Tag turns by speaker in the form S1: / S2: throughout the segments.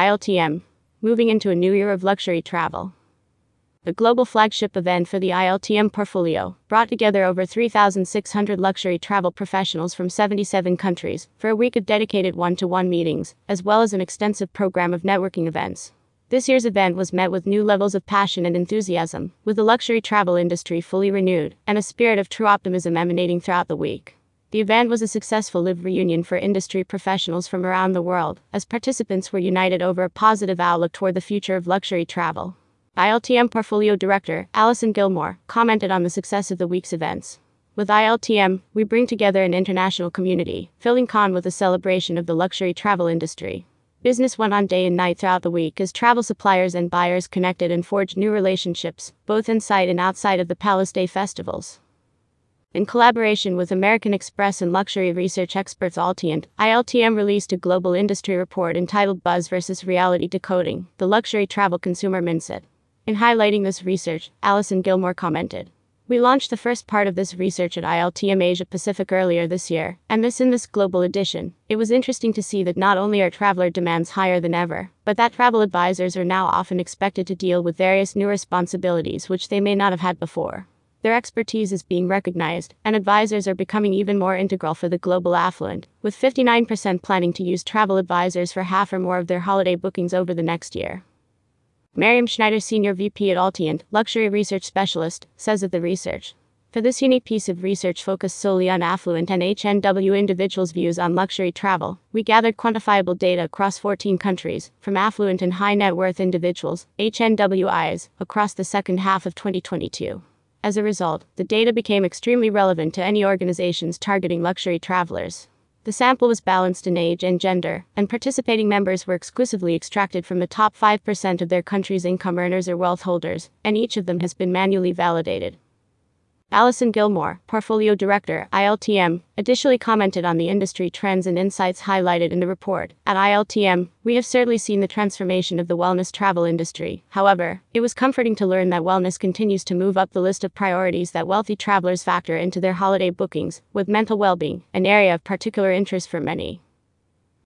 S1: ILTM, moving into a new year of luxury travel. The global flagship event for the ILTM portfolio brought together over 3,600 luxury travel professionals from 77 countries for a week of dedicated one to one meetings, as well as an extensive program of networking events. This year's event was met with new levels of passion and enthusiasm, with the luxury travel industry fully renewed, and a spirit of true optimism emanating throughout the week. The event was a successful live reunion for industry professionals from around the world, as participants were united over a positive outlook toward the future of luxury travel. ILTM Portfolio Director Alison Gilmore commented on the success of the week's events. With ILTM, we bring together an international community, filling Cannes with a celebration of the luxury travel industry. Business went on day and night throughout the week as travel suppliers and buyers connected and forged new relationships, both inside and outside of the Palais des Festivals. In collaboration with American Express and luxury research experts Altiant, ILTM released a global industry report entitled Buzz versus Reality Decoding the Luxury Travel Consumer Mindset. In highlighting this research, Alison Gilmore commented, we launched the first part of this research at ILTM Asia Pacific earlier this year, and this in this global edition. It was interesting to see that not only are traveler demands higher than ever, but that travel advisors are now often expected to deal with various new responsibilities which they may not have had before. Their expertise is being recognized, and advisors are becoming even more integral for the global affluent, with 59% planning to use travel advisors for half or more of their holiday bookings over the next year. Miriam Schneider, Senior VP at Altiant, Luxury Research Specialist, says of the research. For this unique piece of research focused solely on affluent and HNW individuals' views on luxury travel, we gathered quantifiable data across 14 countries, from affluent and high net worth individuals, HNWIs, across the second half of 2022. As a result, the data became extremely relevant to any organizations targeting luxury travelers. The sample was balanced in age and gender, and participating members were exclusively extracted from the top 5% of their country's income earners or wealth holders, and each of them has been manually validated. Alison Gilmore, Portfolio Director, ILTM, additionally commented on the industry trends and insights highlighted in the report. At ILTM, we have certainly seen the transformation of the wellness travel industry. However, it was comforting to learn that wellness continues to move up the list of priorities that wealthy travelers factor into their holiday bookings, with mental well being an area of particular interest for many.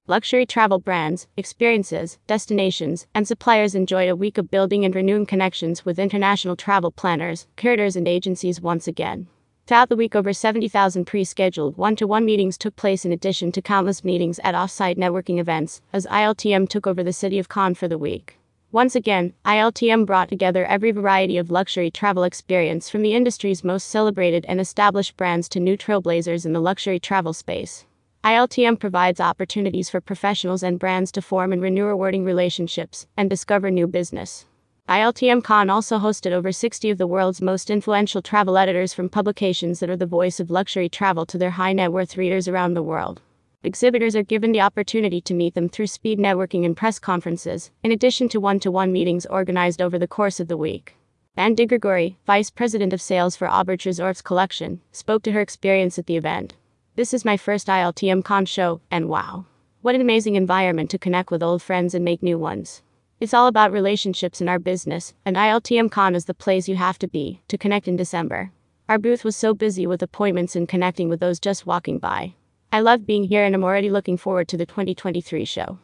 S1: Luxury travel brands, experiences, destinations, and suppliers enjoyed a week of building and renewing connections with international travel planners, curators, and agencies once again. Throughout the week, over 70,000 pre scheduled one to one meetings took place in addition to countless meetings at off site networking events, as ILTM took over the city of Cannes for the week. Once again, ILTM brought together every variety of luxury travel experience from the industry's most celebrated and established brands to new trailblazers in the luxury travel space. ILTM provides opportunities for professionals and brands to form and renew rewarding relationships and discover new business. ILTM Cannes also hosted over 60 of the world's most influential travel editors from publications that are the voice of luxury travel to their high net worth readers around the world. Exhibitors are given the opportunity to meet them through speed networking and press conferences, in addition to one to one meetings organized over the course of the week. Anne DeGregory, Vice President of Sales for Auberge Resorts Collection, spoke to her experience at the event. This is my first ILTM Cannes show, and wow. What an amazing environment to connect with old friends and make new ones. It's all about relationships in our business, and ILTM Cannes is the place you have to be to connect in December. Our booth was so busy with appointments and connecting with those just walking by. I love being here and I'm already looking forward to the 2023 show.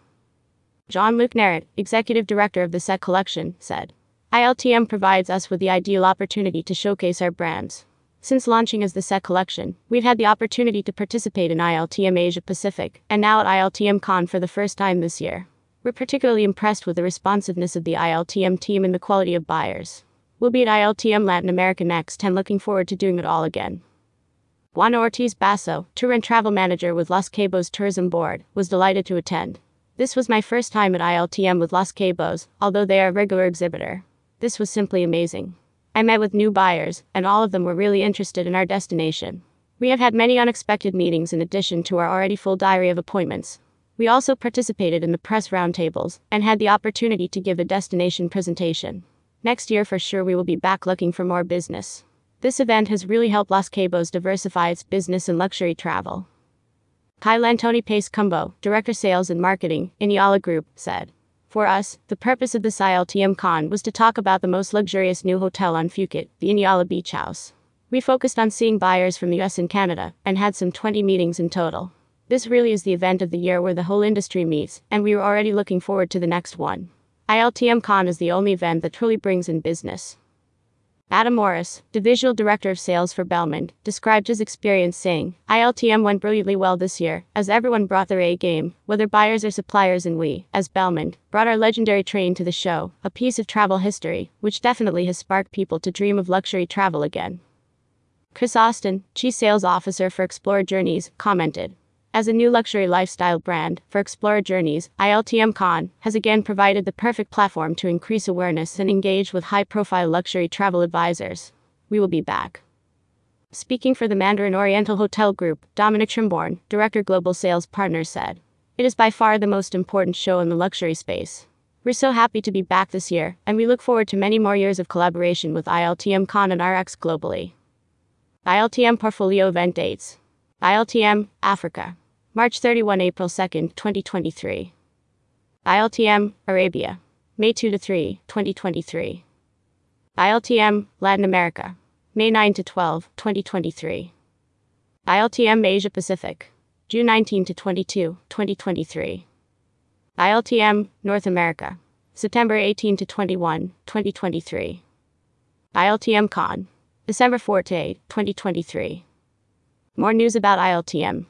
S1: Jean-Luc Naret, Executive Director of the Set Collection, said ILTM provides us with the ideal opportunity to showcase our brands. Since launching as the Set Collection, we've had the opportunity to participate in ILTM Asia Pacific, and now at ILTM Cannes for the first time this year. We're particularly impressed with the responsiveness of the ILTM team and the quality of buyers. We'll be at ILTM Latin America next and looking forward to doing it all again. Juan Ortiz Basso, tour and travel manager with Los Cabos Tourism Board, was delighted to attend. This was my first time at ILTM with Los Cabos, although they are a regular exhibitor. This was simply amazing. I met with new buyers, and all of them were really interested in our destination. We have had many unexpected meetings in addition to our already full diary of appointments. We also participated in the press roundtables and had the opportunity to give a destination presentation. Next year, for sure, we will be back looking for more business. This event has really helped Los Cabos diversify its business and luxury travel. Kyle Antoni Pace Cumbo, Director Sales and Marketing, in Yala Group, said. For us, the purpose of this ILTM Cannes was to talk about the most luxurious new hotel on Phuket, the Inyala Beach House. We focused on seeing buyers from the US and Canada, and had some 20 meetings in total. This really is the event of the year where the whole industry meets, and we are already looking forward to the next one. ILTM Cannes is the only event that truly brings in business. Adam Morris, Divisional Director of Sales for Belmond, described his experience saying, ILTM went brilliantly well this year, as everyone brought their A game, whether buyers or suppliers, and we, as Belmond, brought our legendary train to the show, a piece of travel history, which definitely has sparked people to dream of luxury travel again. Chris Austin, Chief Sales Officer for Explorer Journeys, commented, as a new luxury lifestyle brand for Explorer Journeys, ILTM Cannes has again provided the perfect platform to increase awareness and engage with high profile luxury travel advisors. We will be back. Speaking for the Mandarin Oriental Hotel Group, Dominic Trimborn, Director Global Sales Partners, said, It is by far the most important show in the luxury space. We're so happy to be back this year, and we look forward to many more years of collaboration with ILTM Cannes and RX globally. ILTM Portfolio Event Dates ILTM, Africa. March 31 April 2, 2023. ILTM, Arabia. May 2 to 3, 2023. ILTM, Latin America. May 9 to 12, 2023. ILTM Asia Pacific. June 19 to 22, 2023. ILTM North America. September 18 to 21, 2023. ILTM Cannes. December 4 to 8, 2023. More news about ILTM.